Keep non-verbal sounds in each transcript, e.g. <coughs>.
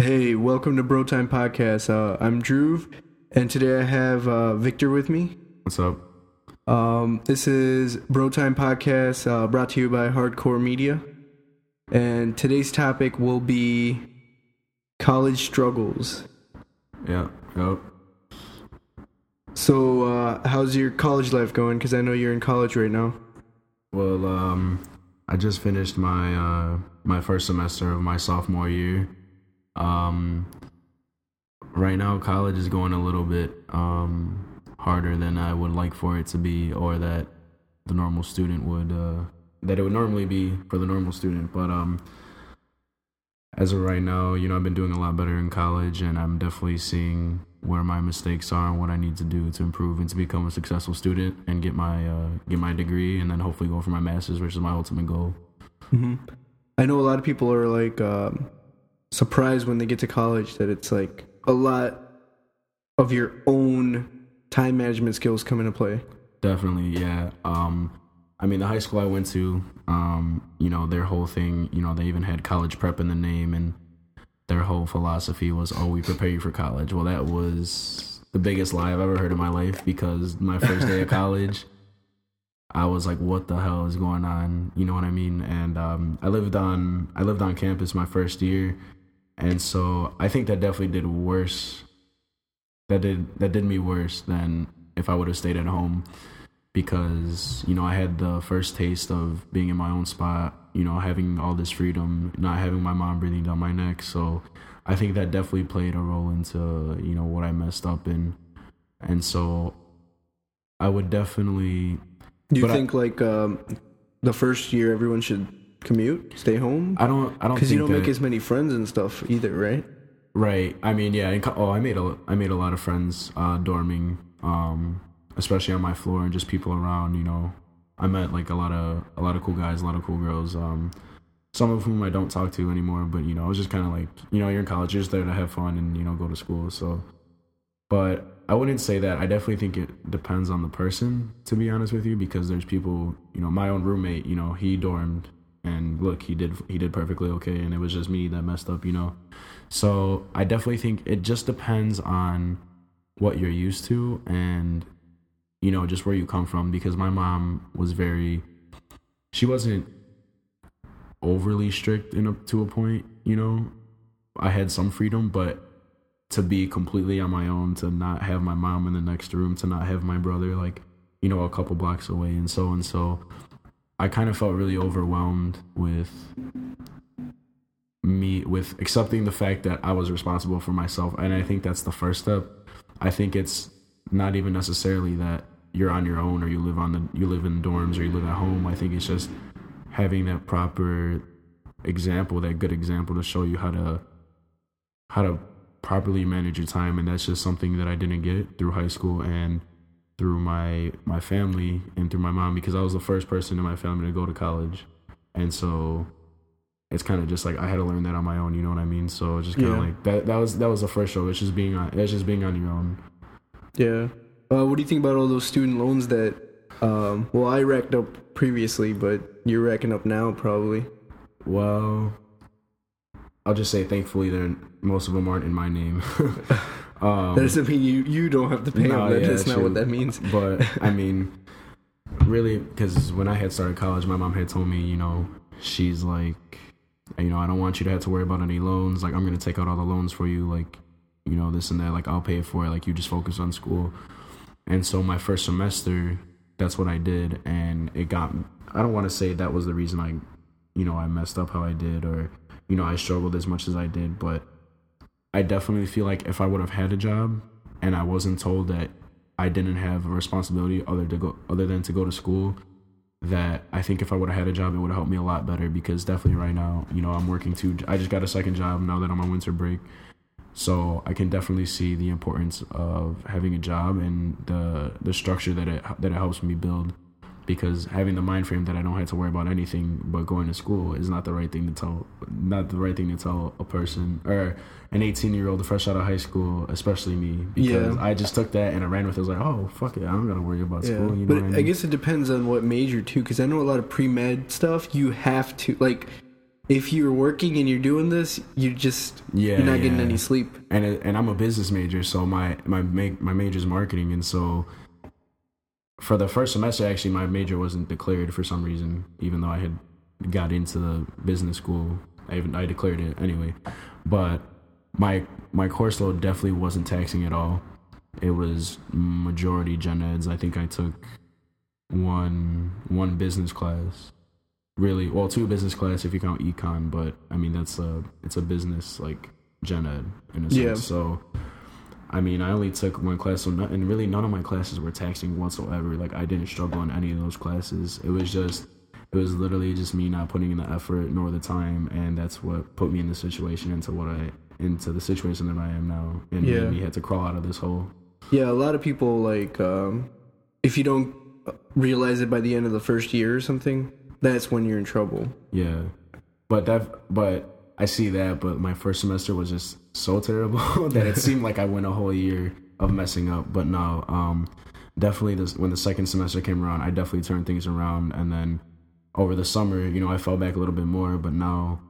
Hey, welcome to Bro Time Podcast. Uh, I'm Drew, and today I have uh, Victor with me. What's up? Um, this is Bro Time Podcast uh, brought to you by Hardcore Media. And today's topic will be college struggles. Yeah, yep. So, uh, how's your college life going? Because I know you're in college right now. Well, um, I just finished my uh, my first semester of my sophomore year. Um, right now, college is going a little bit um, harder than I would like for it to be, or that the normal student would uh, that it would normally be for the normal student. But um, as of right now, you know, I've been doing a lot better in college, and I'm definitely seeing where my mistakes are and what I need to do to improve and to become a successful student and get my uh, get my degree, and then hopefully go for my master's, which is my ultimate goal. Mm-hmm. I know a lot of people are like um, surprised when they get to college that it's like a lot of your own time management skills come into play. Definitely, yeah. Um, I mean, the high school I went to, um, you know, their whole thing, you know, they even had college prep in the name, and their whole philosophy was, "Oh, we prepare you for college." Well, that was the biggest lie I've ever heard in my life because my first day of <laughs> college, I was like, "What the hell is going on?" You know what I mean? And um, I lived on I lived on campus my first year, and so I think that definitely did worse. That did that did me worse than if I would have stayed at home, because you know I had the first taste of being in my own spot. You know, having all this freedom, not having my mom breathing down my neck. So I think that definitely played a role into you know what I messed up in, and so I would definitely. Do you but I- think like um, the first year everyone should commute, stay home? I don't. I don't Because you don't that, make as many friends and stuff either, right? Right. I mean, yeah. Oh, I made a I made a lot of friends uh, dorming, um, especially on my floor and just people around. You know, I met like a lot of a lot of cool guys, a lot of cool girls. Um, some of whom I don't talk to anymore. But you know, I was just kind of like, you know, you're in college, you're just there to have fun and you know go to school. So, but I wouldn't say that. I definitely think it depends on the person, to be honest with you, because there's people. You know, my own roommate. You know, he dormed and look, he did he did perfectly okay, and it was just me that messed up. You know. So I definitely think it just depends on what you're used to and you know just where you come from because my mom was very she wasn't overly strict in a, to a point, you know. I had some freedom, but to be completely on my own, to not have my mom in the next room, to not have my brother like, you know, a couple blocks away and so and so I kind of felt really overwhelmed with me with accepting the fact that I was responsible for myself and I think that's the first step. I think it's not even necessarily that you're on your own or you live on the you live in dorms or you live at home. I think it's just having that proper example, that good example to show you how to how to properly manage your time and that's just something that I didn't get through high school and through my my family and through my mom because I was the first person in my family to go to college. And so it's kind of just like I had to learn that on my own, you know what I mean? So it's just kind of Yeah. like that that was that was the first show. It's just being on it's just being on your own. Yeah. Uh, what do you think about all those student loans that? Um, well, I racked up previously, but you're racking up now, probably. Well, I'll just say thankfully they're most of them aren't in my name. <laughs> um, That doesn't mean you you don't have to pay No, them. yeah, That's not true. what that means. but I <laughs> mean, really, because when I had started college, my mom had told me, you know, she's like, you know, I don't want you to have to worry about any loans. Like, I'm gonna take out all the loans for you. Like, you know, this and that. Like, I'll pay for it. Like, you just focus on school. And so my first semester, that's what I did, and it got. I don't want to say that was the reason I, you know, I messed up how I did, or you know, I struggled as much as I did, but I definitely feel like if I would have had a job and I wasn't told that I didn't have a responsibility other to go other than to go to school, that I think if I would have had a job, it would have helped me a lot better. Because definitely right now, you know, I'm working too. I just got a second job now that I'm on winter break, so I can definitely see the importance of having a job and the the structure that it that it helps me build. Because having the mind frame that I don't have to worry about anything but going to school is not the right thing to tell, not the right thing to tell a person or an 18 year old fresh out of high school, especially me. Because Yeah. I just took that and I ran with it. I was like, oh fuck it, I don't gotta worry about Yeah, school. You know but I, I, guess it depends on what major too, because I know a lot of pre med stuff you have to like if you're working and you're doing this, you just Yeah, you're not getting any sleep. and and I'm a business major, so my my my major is marketing, and so for the first semester, actually, my major wasn't declared for some reason, even though I had got into the business school. I even I declared it anyway, but my my course load definitely wasn't taxing at all. It was majority gen eds. I think I took one one business class really well two business class if you count econ but i mean that's a it's a business like gen ed in a sense Yeah. so i mean i only took one class so not, and really none of my classes were taxing whatsoever like i didn't struggle in any of those classes it was just it was literally just me not putting in the effort nor the time and that's what put me in the situation into what i into the situation that i am now and Yeah. made me had to crawl out of this hole Yeah, a lot of people like um, if you don't realize it by the end of the first year or something, that's when you're in trouble. Yeah, but that but I see that. But my first semester was just so terrible <laughs> that it seemed like I went a whole year of messing up. But no, um, definitely this when the second semester came around, I definitely turned things around. And then over the summer, you know, I fell back a little bit more. But now,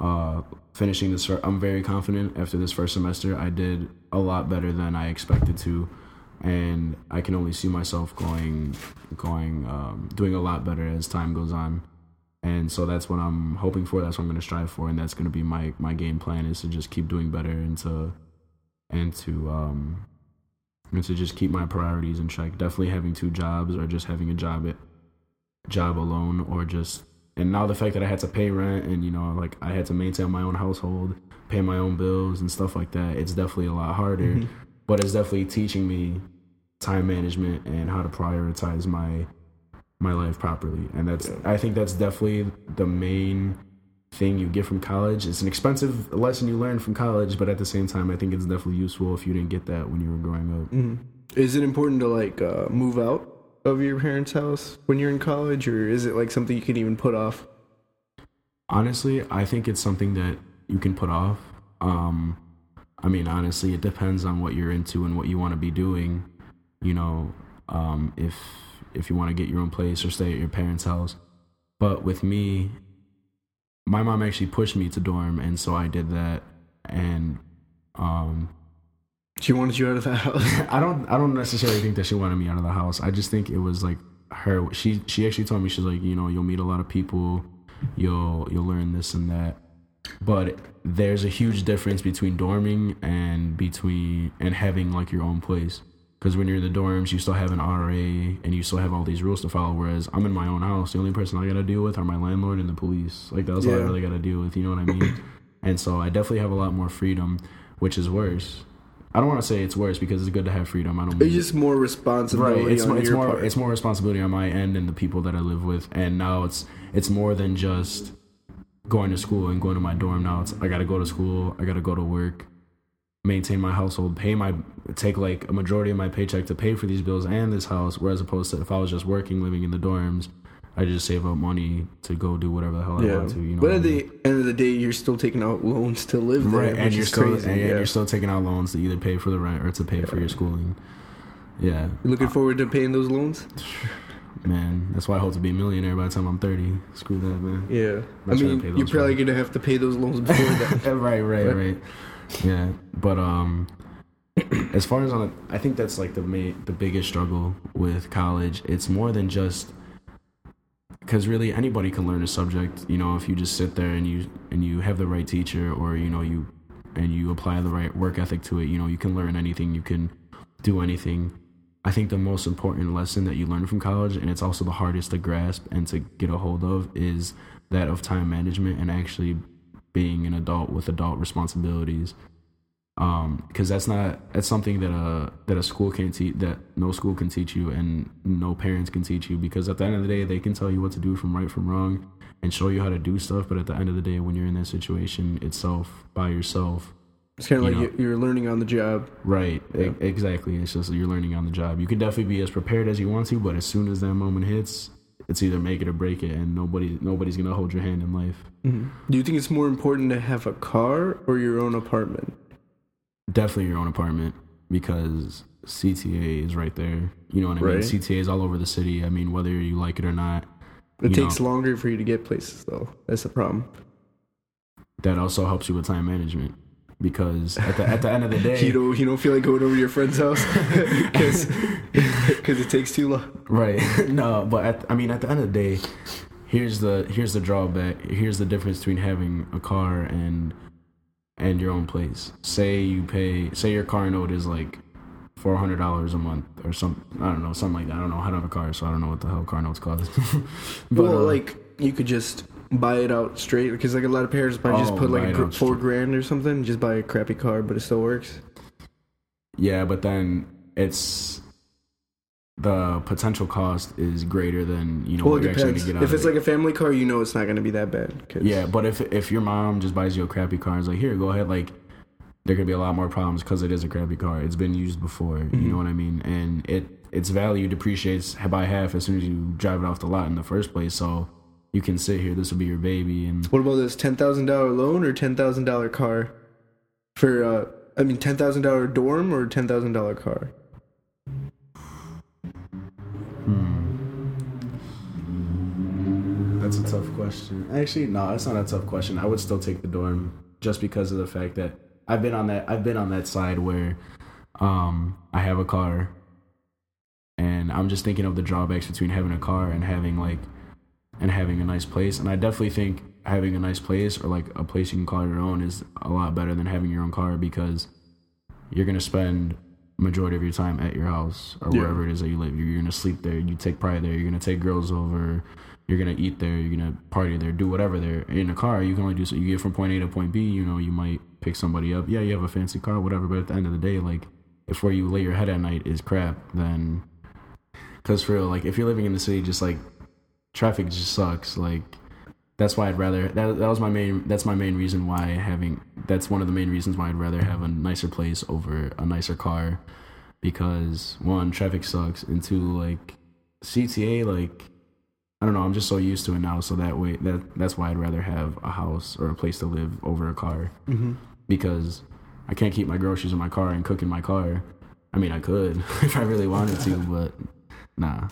uh, finishing this, I'm very confident. After this first semester, I did a lot better than I expected to. And I can only see myself going, going, um, doing a lot better as time goes on and so that's what I'm hoping for. That's what I'm going to strive for, and that's going to be my my game plan is to just keep doing better and to and to um and to just keep my priorities in check. Definitely having two jobs or just having a job at job alone or just and now the fact that I had to pay rent and you know like I had to maintain my own household, pay my own bills and stuff like that. It's definitely a lot harder, but it's definitely teaching me time management and how to prioritize my my life properly. And that's i think that's definitely the main thing you get from college. It's an expensive lesson you learn from college but at the same time i think it's definitely useful if you didn't get that when you were growing up. Is it important to like uh, move out of your parents' house when you're in college, or is it like something you can even put off? honestly i think it's something that you can put off. Um i mean honestly it depends on what you're into and what you want to be doing you know um if if you want to get your own place or stay at your parents house but with me my mom actually pushed me to dorm and so i did that and um She wanted you out of the house. <laughs> I don't I don't necessarily think that she wanted me out of the house. I just think it was like her she she actually told me she's like, you know, you'll meet a lot of people, you'll you'll learn this and that. But there's a huge difference between dorming and between and having like your own place. Because when you're in the dorms, you still have an RA and you still have all these rules to follow. Whereas I'm in my own house, the only person I gotta deal with are my landlord and the police. Like that's all I really gotta deal with. You know what I mean? <coughs> and so I definitely have a lot more freedom, which is worse. I don't want to say it's worse because it's good to have freedom. I don't. It's mean- just more responsibility right. It's on more, it's more part. it's more responsibility on my end and the people that I live with. And now it's it's more than just going to school and going to my dorm. Now it's I got to go to school. I got to go to work, maintain my household, pay my take like a majority of my paycheck to pay for these bills and this house. Whereas opposed to if I was just working, living in the dorms, I just save up money to go do whatever the hell I yeah. want to. You know. but what I at mean? the end of the day, you're still taking out loans to live there, right and you're still crazy. and yeah. you're still taking out loans to either pay for the rent or to pay for your schooling yeah You looking forward to paying those loans? <sighs> man that's why i hope to be a millionaire by the time i'm 30 screw that man Yeah. I Not trying to mean, you're probably gonna have to pay those loans before that. <laughs> right right right yeah but um as far as on i think that's like the main the biggest struggle with college. It's more than just because really anybody can learn a subject you know if you just sit there and you and you have the right teacher or you know you and you apply the right work ethic to it you know you can learn anything you can do anything. I think the most important lesson that you learn from college and it's also the hardest to grasp and to get a hold of is that of time management and actually being an adult with adult responsibilities um because that's not that's something that a that a school can't teach that no school can teach you and no parents can teach you because at the end of the day they can tell you what to do from right from wrong and show you how to do stuff but at the end of the day when you're in that situation itself by yourself It's kind of You like know. you- you're learning on the job. right Yeah. exactly it's just you're learning on the job you can definitely be as prepared as you want to but as soon as that moment hits it's either make it or break it and nobody nobody's gonna hold your hand in life mm-hmm. Do you think it's more important to have a car or your own apartment? definitely your own apartment because CTA is right there. You know what I mean? CTA is all over the city. I mean, whether you like it or not. It takes know. longer for you to get places, though. That's the problem. that also helps you with time management because at the at the end of the <laughs> day, you don't you don't feel like going over to your friend's house <laughs> because it takes too long. Right. <laughs> no, but at, I mean, at the end of the day, here's the here's the drawback. Here's the difference between having a car and and your own place. Say you pay. Say your car note is like four hundred dollars a month or some. I don't know, something like that. I don't know. I don't have a car, so I don't know what the hell car notes cost. but well, uh, like you could just buy it out straight because like a lot of parents might oh, just put like a gr- four grand or something, just buy a crappy car, but it still works. Yeah, but then it's the potential cost is greater than you know well, what you're actually gonna get out If it's it. like a family car, you know it's not going to be that bad. Cause... Yeah, but if if your mom just buys you a crappy car and is like, here, go ahead, like there could be a lot more problems because it is a crappy car. It's been used before, mm-hmm. you know what I mean, and it its value depreciates by half as soon as you drive it off the lot in the first place. So you can sit here. This will be your baby. And what about this ten thousand dollar loan or ten thousand dollar car for? uh I mean, ten thousand dollar dorm or ten thousand dollar car. Hmm. That's a tough question. Actually, no, it's not a tough question. I would still take the dorm just because of the fact that I've been on that. I've been on that side where um, I have a car, and I'm just thinking of the drawbacks between having a car and having like and having a nice place. And I definitely think having a nice place or like a place you can call your own is a lot better than having your own car because you're gonna spend majority of your time at your house or yeah. wherever it is that you live. You're, you're gonna sleep there. You take pride there. You're gonna take girls over. You're gonna eat there. You're gonna party there. Do whatever there. In a car, you can only do so. You get from point A to point B. You know, you might pick somebody up. Yeah, you have a fancy car, whatever. But at the end of the day, like if where you lay your head at night is crap, then because for real, like if you're living in the city, just like traffic just sucks. Like that's why I'd rather that that was my main that's my main reason why having that's one of the main reasons why I'd rather have a nicer place over a nicer car because one traffic sucks and two like CTA like I don't know I'm just so used to it now so that way that that's why I'd rather have a house or a place to live over a car mm-hmm. because I can't keep my groceries in my car and cook in my car. I mean I could <laughs> if I really wanted to but nah.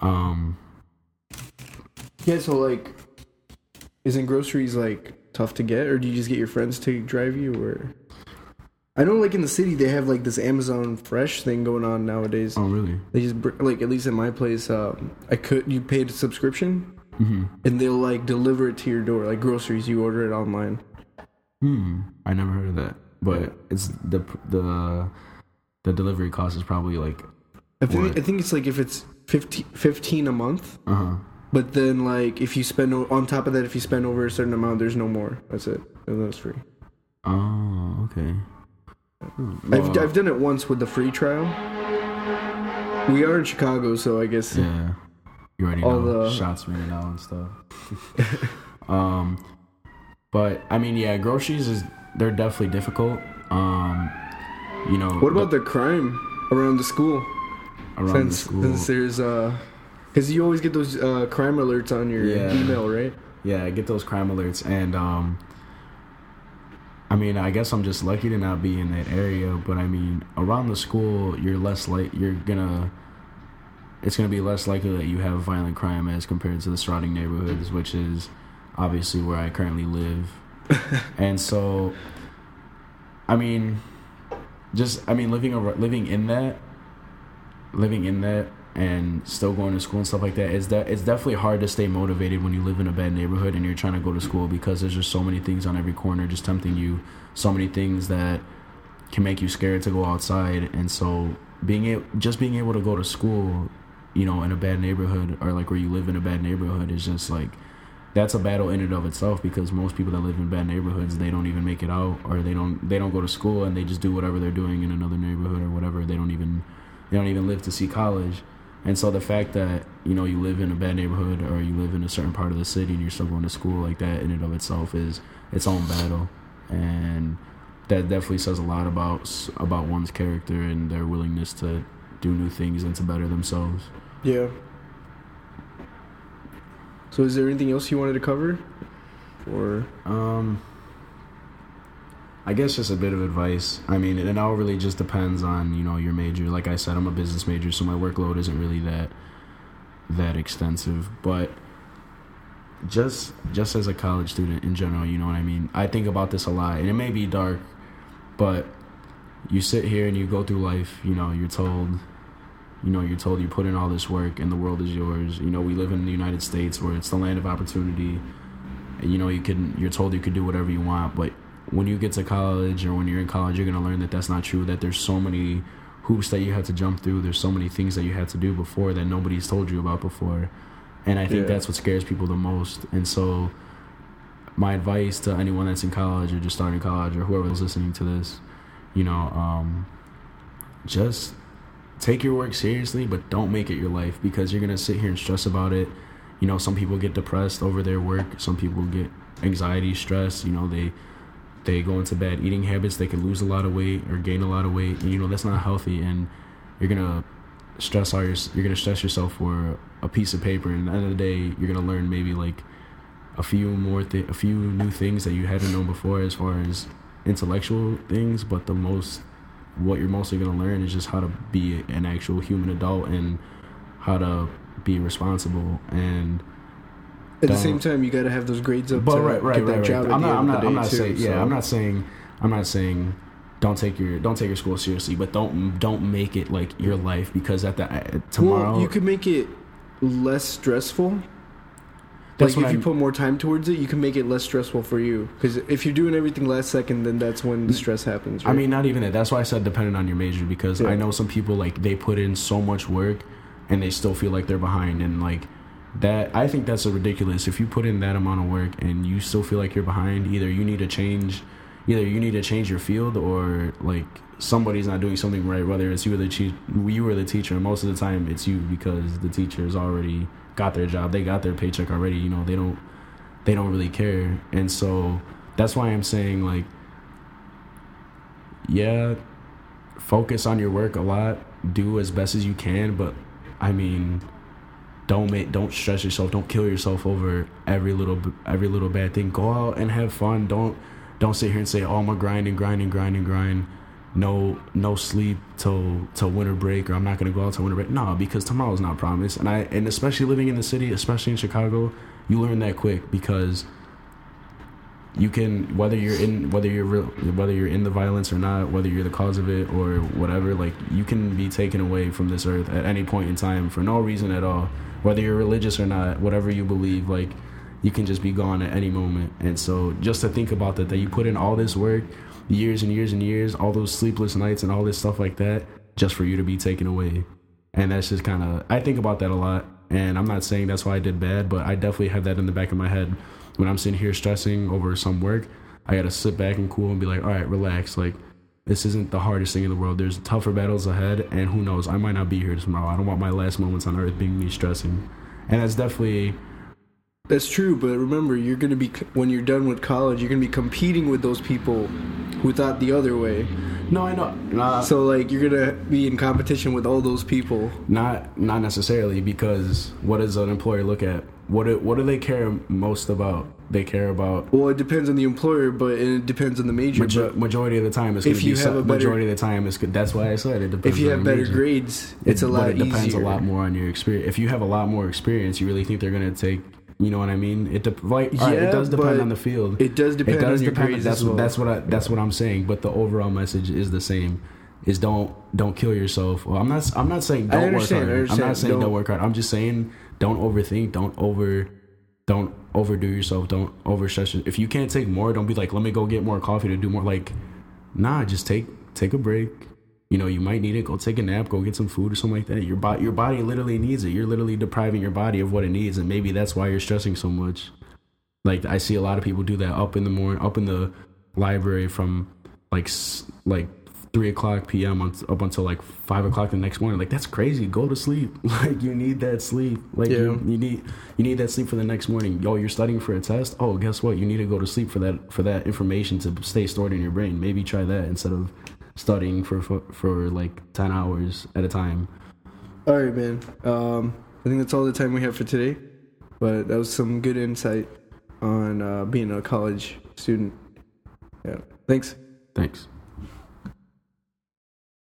Um yeah, so like, isn't groceries like tough to get, or do you just get your friends to drive you, or? I know, like in the city, they have like this Amazon Fresh thing going on nowadays. Oh, really? They just like at least in my place, um, I could you paid a subscription, mm-hmm. and they'll like deliver it to your door, like groceries. You order it online. Hmm, I never heard of that, but yeah. it's the the the delivery cost is probably like. I think I think it's like if it's 15, 15 a month. Uh huh but then, like, if you spend on top of that, if you spend over a certain amount, there's no more. That's it, and that's free. Oh, okay. Well, I've I've done it once with the free trial. We are in Chicago, so I guess yeah. You already all know the shots ringing out and stuff. <laughs> um, but I mean, yeah, groceries is they're definitely difficult. Um, you know. What about the, the crime around the school? Around since, the school. Since there's uh because you always get those uh, crime alerts on your yeah. email, right? Yeah, I get those crime alerts, and um, I mean, I guess I'm just lucky to not be in that area. But I mean, around the school, you're less like you're gonna. It's gonna be less likely that you have violent crime as compared to the surrounding neighborhoods, which is obviously where I currently live. <laughs> and so, I mean, just I mean, living over living in that, living in that and still going to school and stuff like that it's that it's definitely hard to stay motivated when you live in a bad neighborhood and you're trying to go to school because there's just so many things on every corner just tempting you. So many things that can make you scared to go outside. And so being able just being able to go to school you know in a bad neighborhood or like where you live in a bad neighborhood is just like that's a battle in and of itself because most people that live in bad neighborhoods they don't even make it out or they don't they don't go to school and they just do whatever they're doing in another neighborhood or whatever. They don't even they don't even live to see college and so the fact that you know you live in a bad neighborhood or you live in a certain part of the city and you're still going to school like that in and of itself is its own battle, and that definitely says a lot about about one's character and their willingness to do new things and to better themselves. Yeah. So is there anything else you wanted to cover? Or um I guess just a bit of advice. I mean, it all really just depends on you know your major. Like I said, I'm a business major, so my workload isn't really that that extensive. But just just as a college student in general, you know what I mean. I think about this a lot, and it may be dark, but you sit here and you go through life. You know, you're told, you know, you're told you put in all this work and the world is yours. You know, we live in the United States where it's the land of opportunity. And, you know, you can you're told you can do whatever you want, but when you get to college or when you're in college, you're gonna learn that that's not true. That there's so many hoops that you have to jump through. There's so many things that you had to do before that nobody's told you about before. And I think Yeah. that's what scares people the most. And so my advice to anyone that's in college or just starting college or whoever's listening to this, you know, um, just take your work seriously, but don't make it your life because you're gonna sit here and stress about it. You know, some people get depressed over their work. Some people get anxiety, stress. You know, they they go into bad eating habits. They can lose a lot of weight or gain a lot of weight. You know, that's not healthy, and you're gonna stress all your you're gonna stress yourself for a piece of paper. And at the end of the day, you're gonna learn maybe like a few more th- a few new things that you hadn't known before as far as intellectual things. But the most what you're mostly gonna learn is just how to be an actual human adult and how to be responsible and At the same time, you got to have those grades up but to right, right, get that right, job right. I'm not, I'm not, I'm not too. saying, yeah, so- I'm not saying, I'm not saying, don't take your, don't take your school seriously, but don't, don't make it like your life because at the uh, tomorrow, Well, you could make it less stressful. That's like if you I'm- put more time towards it, you can make it less stressful for you. Because if you're doing everything last second, then that's when the stress happens. I mean, not even that. That's why I said depending on your major because Yeah. I know some people like they put in so much work and they still feel like they're behind and like that. I think that's a ridiculous. If you put in that amount of work and you still feel like you're behind, either you need to change, either you need to change your field or like somebody's not doing something right. Whether it's you or the che- you or the teacher. And most of the time, it's you because the teacher's already got their job. They got their paycheck already. You know, they don't they don't really care. And so that's why I'm saying like yeah, focus on your work a lot, do as best as you can, but I mean, don't make don't stress yourself, don't kill yourself over every little every little bad thing. Go out and have fun. Don't don't sit here and say, "Oh, I'm gonna grind and grind and grind and grind." No, no sleep till till winter break, or I'm not gonna go out till winter break. No, because tomorrow's not promised, and I and especially living in the city, especially in Chicago, you learn that quick because you can whether you're in whether you're whether you're in the violence or not whether you're the cause of it or whatever like you can be taken away from this earth at any point in time for no reason at all. Whether you're religious or not whatever you believe like you can just be gone at any moment. And so just to think about that that you put in all this work years and years and years all those sleepless nights and all this stuff like that just for you to be taken away. And that's just kind of i think about that a lot. And i'm not saying that's why i did bad but i definitely have that in the back of my head when i'm sitting here stressing over some work i gotta sit back and cool and be like all right relax like this isn't the hardest thing in the world. There's tougher battles ahead and who knows i might not be here tomorrow. I don't want my last moments on earth being me stressing. And that's definitely That's true, but remember, you're gonna be when you're done with college, you're gonna be competing with those people who thought the other way. no i know nah, So like, you're gonna be in competition with all those people. not not necessarily because what does an employer look at what do, what do they care most about they care about Well, it depends on the employer, but it depends on the major. Majo- but majority of the time it's If gonna you be have so- a better- majority of the time it's good that's why i said it depends if you have better major. grades, it's a lot but it depends easier. a lot more on your experience if you have a lot more experience you really think they're gonna take you know what i mean it de- like all right, Yeah, it does depend on the field It does depend it does on your depend grades that's well. that's what I, that's what i'm saying but the overall message is the same is don't don't kill yourself well i'm not i'm not saying don't work hard i'm not saying don't, Don't- work hard i'm just saying don't overthink don't over don't overdo yourself don't overstress your, if you can't take more don't be like let me go get more coffee to do more like nah just take take a break. You know you might need it go take a nap go get some food or something like that. Your body your body literally needs it. You're literally depriving your body of what it needs and maybe that's why you're stressing so much. Like i see a lot of people do that up in the morning up in the library from like like three o'clock p.m. up until like five o'clock the next morning. Like that's crazy. Go to sleep. <laughs> Like you need that sleep. Like you, you need you need that sleep for the next morning. Yo, you're studying for a test. Oh, guess what? You need to go to sleep for that for that information to stay stored in your brain. Maybe try that instead of studying for for, for like ten hours at a time. All right, man. Um, I think that's all the time we have for today. But that was some good insight on uh, being a college student. Yeah. Thanks. Thanks.